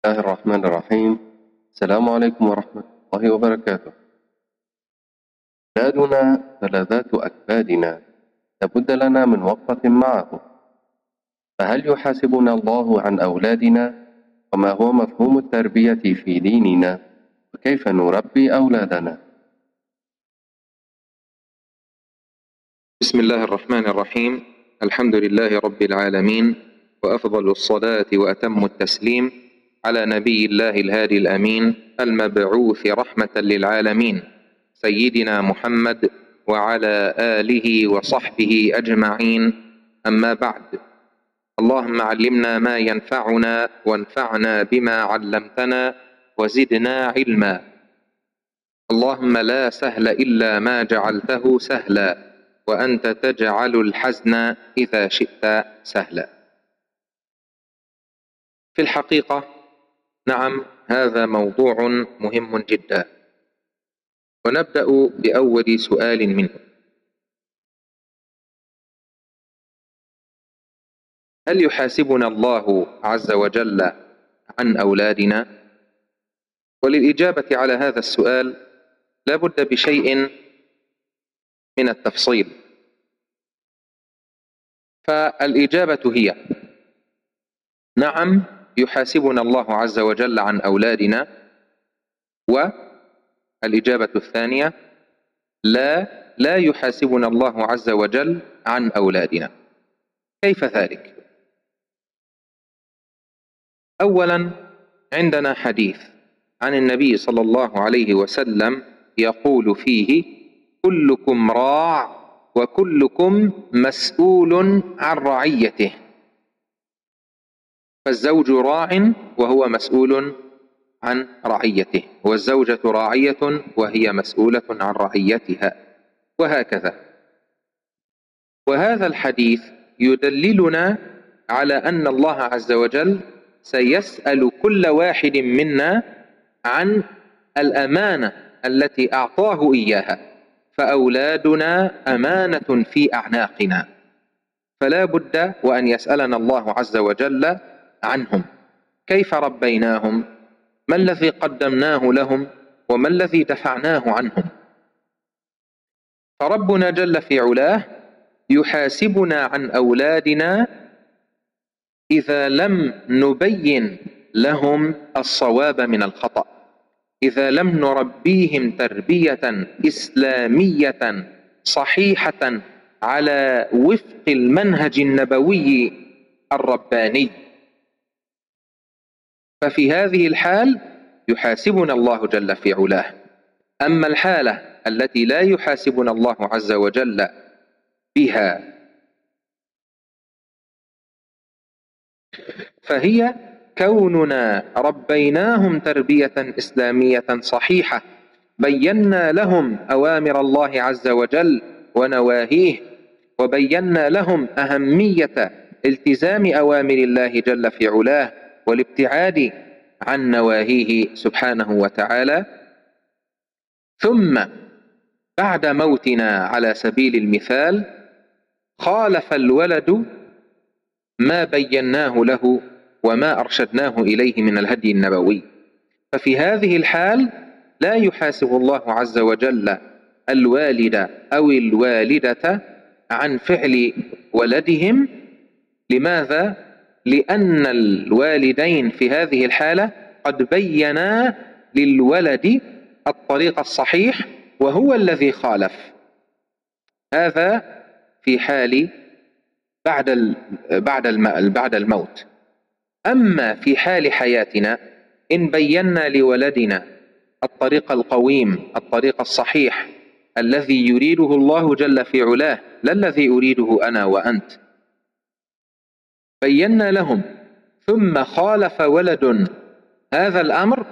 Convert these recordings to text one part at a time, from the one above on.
الله الرحمن الرحيم. السلام عليكم ورحمة الله وبركاته. أولادنا فلذات أكبادنا لابد لنا من وقفة معه. فهل يحاسبنا الله عن أولادنا؟ وما هو مفهوم التربية في ديننا؟ وكيف نربي أولادنا؟ بسم الله الرحمن الرحيم. الحمد لله رب العالمين. وأفضل الصلاة وأتم التسليم. على نبي الله الهادي الأمين المبعوث رحمة للعالمين سيدنا محمد وعلى آله وصحبه أجمعين. أما بعد اللهم علمنا ما ينفعنا وانفعنا بما علمتنا وزدنا علما. اللهم لا سهل إلا ما جعلته سهلا وأنت تجعل الحزن إذا شئت سهلا. في الحقيقة نعم هذا موضوع مهم جدا. ونبدأ بأول سؤال منه. هل يحاسبنا الله عز وجل عن أولادنا؟ وللإجابة على هذا السؤال لا بد بشيء من التفصيل. فالإجابة هي نعم يحاسبنا الله عز وجل عن أولادنا والإجابة الثانية لا لا يحاسبنا الله عز وجل عن أولادنا. كيف ذلك؟ اولا عندنا حديث عن النبي صلى الله عليه وسلم يقول فيه كلكم راع وكلكم مسؤول عن رعيته. فالزوج راع وهو مسؤول عن رعيته والزوجة راعية وهي مسؤولة عن رعيتها وهكذا. وهذا الحديث يدللنا على أن الله عز وجل سيسأل كل واحد منا عن الأمانة التي أعطاه إياها فأولادنا أمانة في أعناقنا. فلا بد وأن يسألنا الله عز وجل عنهم. كيف ربيناهم؟ ما الذي قدمناه لهم وما الذي دفعناه عنهم؟ فربنا جل في علاه يحاسبنا عن أولادنا إذا لم نبين لهم الصواب من الخطأ. إذا لم نربيهم تربية إسلامية صحيحة على وفق المنهج النبوي الرباني. ففي هذه الحال يحاسبنا الله جل في علاه. أما الحالة التي لا يحاسبنا الله عز وجل بها فهي كوننا ربيناهم تربية إسلامية صحيحة بينا لهم أوامر الله عز وجل ونواهيه وبينا لهم أهمية التزام أوامر الله جل في علاه والابتعاد عن نواهيه سبحانه وتعالى. ثم بعد موتنا على سبيل المثال خالف الولد ما بيناه له وما أرشدناه إليه من الهدي النبوي. ففي هذه الحال لا يحاسب الله عز وجل الوالد أو الوالدة عن فعل ولدهم. لماذا؟ لأن الوالدين في هذه الحالة قد بينا للولد الطريق الصحيح وهو الذي خالف. هذا في حال بعد بعد بعد الموت. أما في حال حياتنا إن بينا لولدنا الطريق القويم الطريق الصحيح الذي يريده الله جل في علاه لا الذي أريده أنا وأنت. بينا لهم. ثم خالف ولد هذا الأمر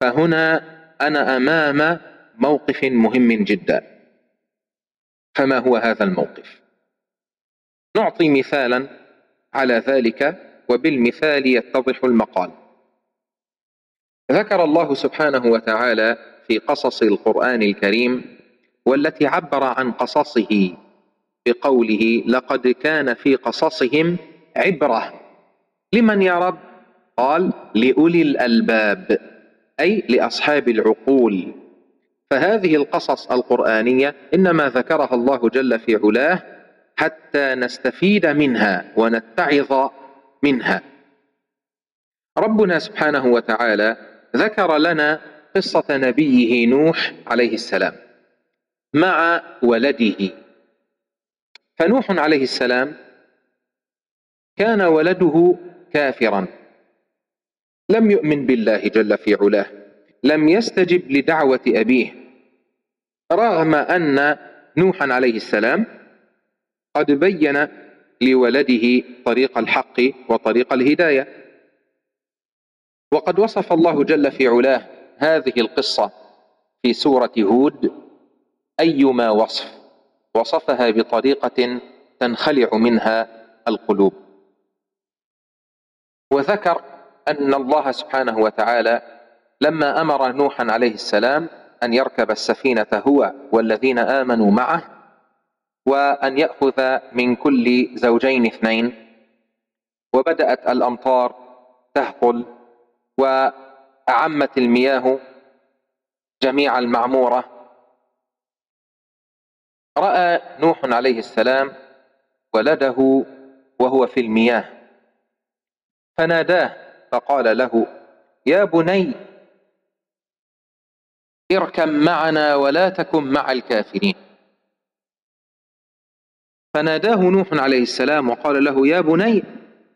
فهنا أنا أمام موقف مهم جدا. فما هو هذا الموقف؟ نعطي مثالا على ذلك وبالمثال يتضح المقال. ذكر الله سبحانه وتعالى في قصص القرآن الكريم والتي عبر عن قصصه بقوله لقد كان في قصصهم عبرة. لمن يا رب؟ قال لأولي الألباب أي لأصحاب العقول. فهذه القصص القرآنية إنما ذكرها الله جل في علاه حتى نستفيد منها ونتعظ منها. ربنا سبحانه وتعالى ذكر لنا قصة نبيه نوح عليه السلام مع ولده. فنوح عليه السلام كان ولده كافرا. لم يؤمن بالله جل في علاه. لم يستجب لدعوة أبيه. رغم أن نوحا عليه السلام قد بين لولده طريق الحق وطريق الهداية. وقد وصف الله جل في علاه هذه القصة في سورة هود أيما وصف. وصفها بطريقة تنخلع منها القلوب. وذكر أن الله سبحانه وتعالى لما أمر نوحا عليه السلام أن يركب السفينة هو والذين آمنوا معه وأن يأخذ من كل زوجين اثنين وبدأت الأمطار تهطل وأعمت المياه جميع المعمورة. رأى نوح عليه السلام ولده وهو في المياه. فناداه فقال له يا بني اركب معنا ولا تكن مع الكافرين. فناداه نوح عليه السلام وقال له يا بني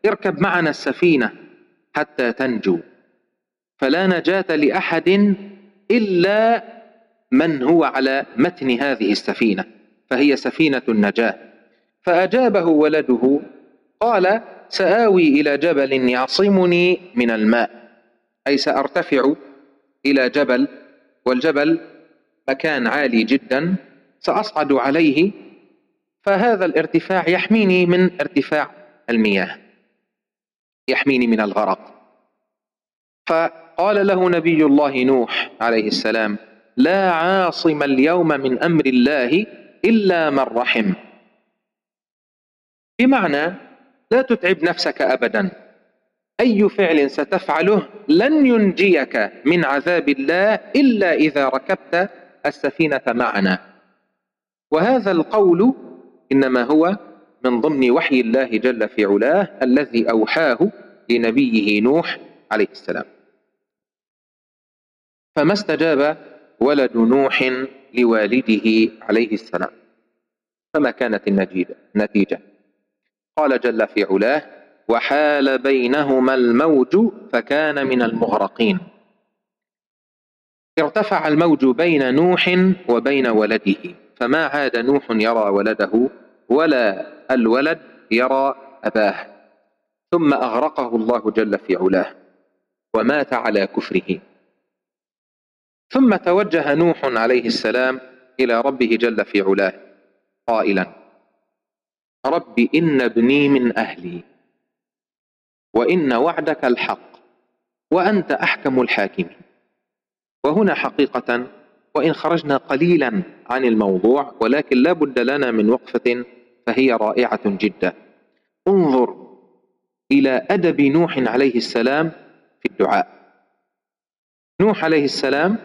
اركب معنا السفينة حتى تنجو فلا نجاة لأحد إلا من هو على متن هذه السفينة فهي سفينة النجاة. فأجابه ولده قال سآوي إلى جبل يعصمني من الماء. أي سأرتفع إلى جبل والجبل مكان عالي جدا سأصعد عليه فهذا الارتفاع يحميني من ارتفاع المياه يحميني من الغرق. فقال له نبي الله نوح عليه السلام لا عاصم اليوم من أمر الله إلا من رحم. بمعنى لا تتعب نفسك ابدا. أي فعل ستفعله لن ينجيك من عذاب الله إلا إذا ركبت السفينة معنا. وهذا القول إنما هو من ضمن وحي الله جل في علاه الذي أوحاه لنبيه نوح عليه السلام. فما استجاب ولد نوح لوالده عليه السلام؟ فما كانت النتيجة؟ قال جل في علاه وحال بينهما الموج فكان من المغرقين. ارتفع الموج بين نوح وبين ولده فما عاد نوح يرى ولده ولا الولد يرى أباه. ثم أغرقه الله جل في علاه ومات على كفره. ثم توجه نوح عليه السلام إلى ربه جل في علاه قائلا رب إن ابني من أهلي وإن وعدك الحق وأنت أحكم الحاكمين. وهنا حقيقة وإن خرجنا قليلا عن الموضوع ولكن لا بد لنا من وقفة فهي رائعة جدا. انظر إلى أدب نوح عليه السلام في الدعاء. نوح عليه السلام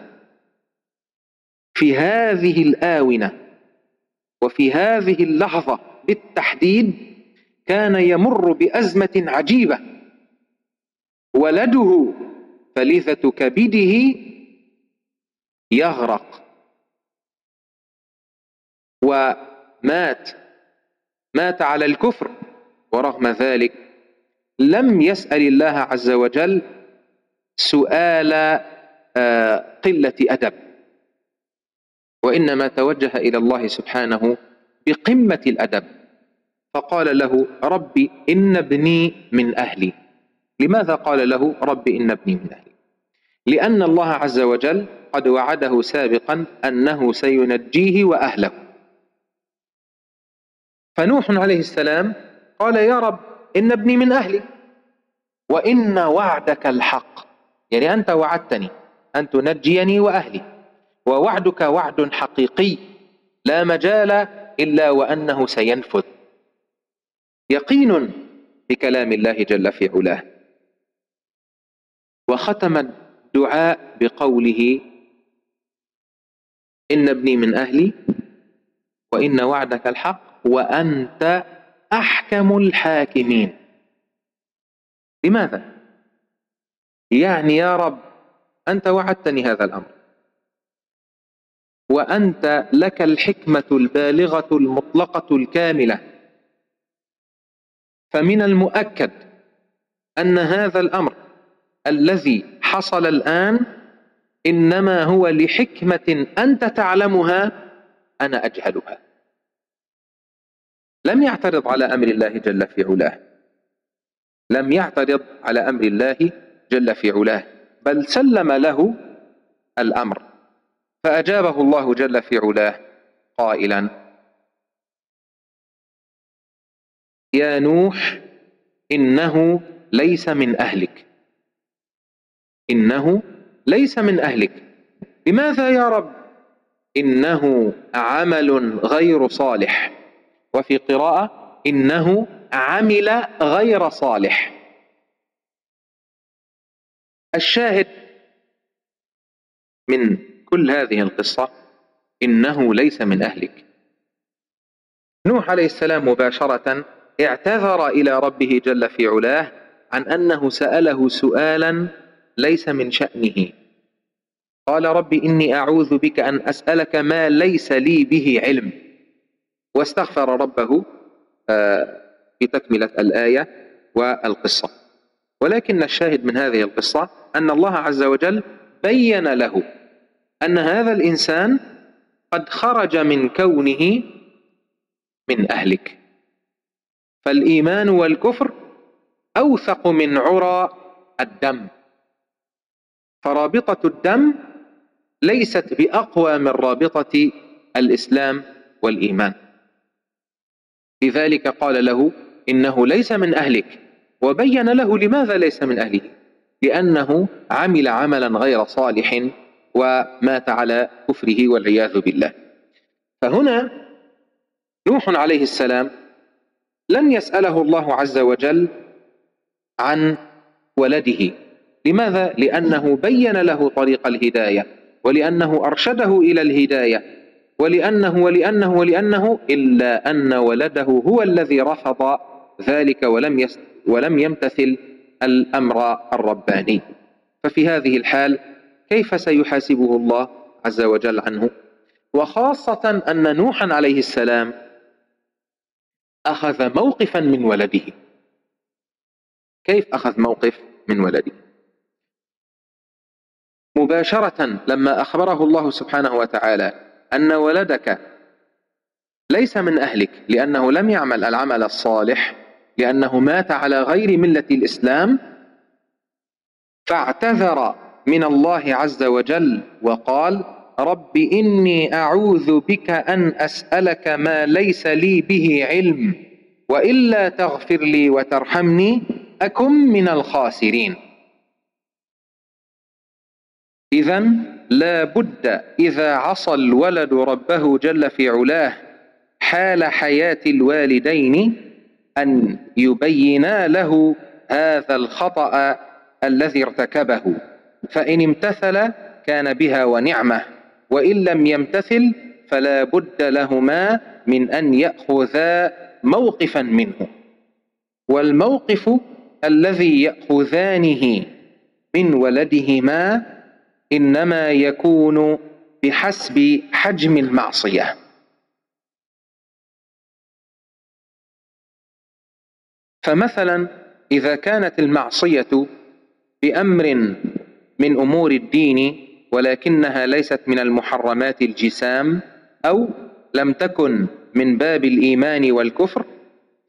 في هذه الآونة وفي هذه اللحظة بالتحديد كان يمر بأزمة عجيبة. ولده فلذة كبده يغرق. ومات. مات على الكفر. ورغم ذلك لم يسأل الله عز وجل سؤال آه، قلة أدب. وإنما توجه إلى الله سبحانه بقمة الأدب. فقال له رب إن ابني من أهلي. لماذا قال له؟ رب إن ابني من أهلي. لأن الله عز وجل قد وعده سابقا أنه سينجيه وأهله. فنوح عليه السلام قال يا رب إن ابني من أهلي. وإن وعدك الحق. يعني أنت وعدتني. أن تنجيني وأهلي. ووعدك وعد حقيقي. لا مجال إلا وأنه سينفذ. يقين بكلام الله جل في علاه. وختم الدعاء بقوله إن ابني من أهلي وإن وعدك الحق وأنت أحكم الحاكمين. لماذا؟ يعني يا رب أنت وعدتني هذا الأمر. وأنت لك الحكمة البالغة المطلقة الكاملة. فمن المؤكد أن هذا الأمر الذي حصل الآن إنما هو لحكمة أنت تعلمها أنا أجهلها. لم يعترض على أمر الله جل في علاه. لم يعترض على أمر الله جل في علاه. بل سلم له الأمر. فأجابه الله جل في علاه قائلا يا نوح إنه ليس من أهلك. إنه ليس من أهلك. لماذا يا رب؟ إنه عمل غير صالح. وفي قراءة إنه عمل غير صالح. الشاهد من كل هذه القصة إنه ليس من أهلك. نوح عليه السلام مباشرة اعتذر إلى ربه جل في علاه عن أنه سأله سؤالا ليس من شأنه. قال رب إني أعوذ بك أن أسألك ما ليس لي به علم. واستغفر ربه آه، في تكملة الآية والقصة. ولكن الشاهد من هذه القصة أن الله عز وجل بين له أن هذا الإنسان قد خرج من كونه من أهلك. فالإيمان والكفر أوثق من عرى الدم. فرابطة الدم ليست بأقوى من رابطة الإسلام والإيمان. لذلك قال له إنه ليس من أهلك وبين له لماذا ليس من أهله؟ لأنه عمل عملا غير صالح ومات على كفره والعياذ بالله. فهنا نوح عليه السلام لم يسأله الله عز وجل عن ولده. لماذا؟ لأنه بين له طريق الهداية ولأنه أرشده إلى الهداية ولأنه ولأنه ولأنه إلا أن ولده هو الذي رفض ذلك ولم ولم يمتثل الأمر الرباني. ففي هذه الحال كيف سيحاسبه الله عز وجل عنه؟ وخاصة أن نوحا عليه السلام أخذ موقفا من ولده. كيف أخذ موقف من ولده؟ مباشرة لما أخبره الله سبحانه وتعالى أن ولدك ليس من أهلك لأنه لم يعمل العمل الصالح لأنه مات على غير ملة الإسلام فاعتذر من الله عز وجل وقال رب إني أعوذ بك أن أسألك ما ليس لي به علم وإلا تغفر لي وترحمني أكن من الخاسرين. إذا لا بد إذا عصى الولد ربه جل في علاه حال حياة الوالدين أن يبينا له هذا الخطأ الذي ارتكبه. فإن امتثل كان بها ونعمة وإن لم يمتثل فلا بد لهما من أن يأخذا موقفا منه. والموقف الذي يأخذانه من ولدهما إنما يكون بحسب حجم المعصية. فمثلا إذا كانت المعصية بأمر من أمور الدين ولكنها ليست من المحرمات الجسام أو لم تكن من باب الإيمان والكفر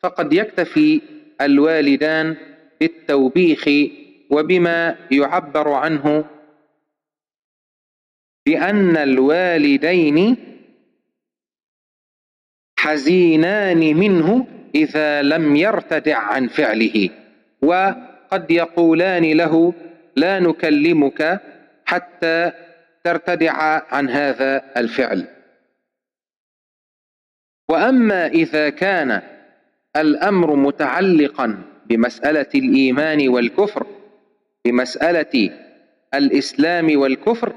فقد يكتفي الوالدان بالتوبيخ وبما يعبر عنه بأن الوالدين حزينان منه إذا لم يرتدع عن فعله وقد يقولان له لا نكلمك حتى ترتدع عن هذا الفعل. وأما إذا كان الأمر متعلقا بمسألة الإيمان والكفر بمسألة الإسلام والكفر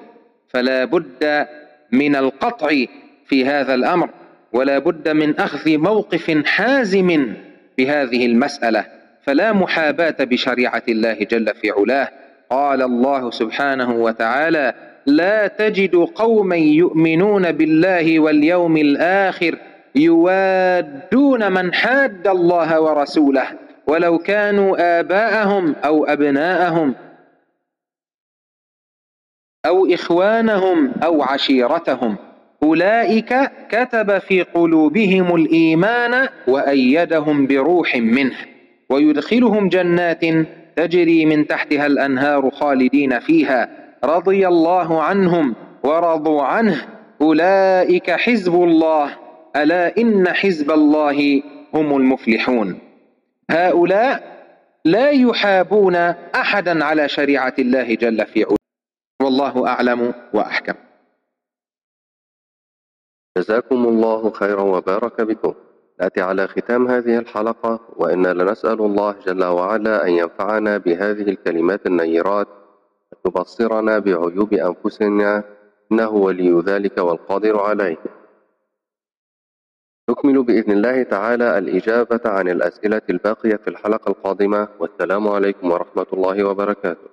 فلا بد من القطع في هذا الأمر ولا بد من أخذ موقف حازم بهذه المسألة فلا محاباة بشريعة الله جل في علاه. قال الله سبحانه وتعالى لا تجد قوما يؤمنون بالله واليوم الآخر يوادون من حاد الله ورسوله ولو كانوا آباءهم أو أبناءهم أو إخوانهم أو عشيرتهم. أولئك كتب في قلوبهم الإيمان وأيدهم بروح منه ويدخلهم جنات تجري من تحتها الأنهار خالدين فيها. رضي الله عنهم ورضوا عنه. أولئك حزب الله. ألا إن حزب الله هم المفلحون. هؤلاء لا يحابون أحدا على شريعة الله جل في علاه. والله أعلم وأحكم. جزاكم الله خيرا وبارك بكم. نأتي على ختام هذه الحلقة وإنا لنسأل الله جل وعلا أن ينفعنا بهذه الكلمات النيرات تبصرنا بعيوب أنفسنا إنه ولي ذلك والقادر عليه. نكمل بإذن الله تعالى الإجابة عن الأسئلة الباقية في الحلقة القادمة والسلام عليكم ورحمة الله وبركاته.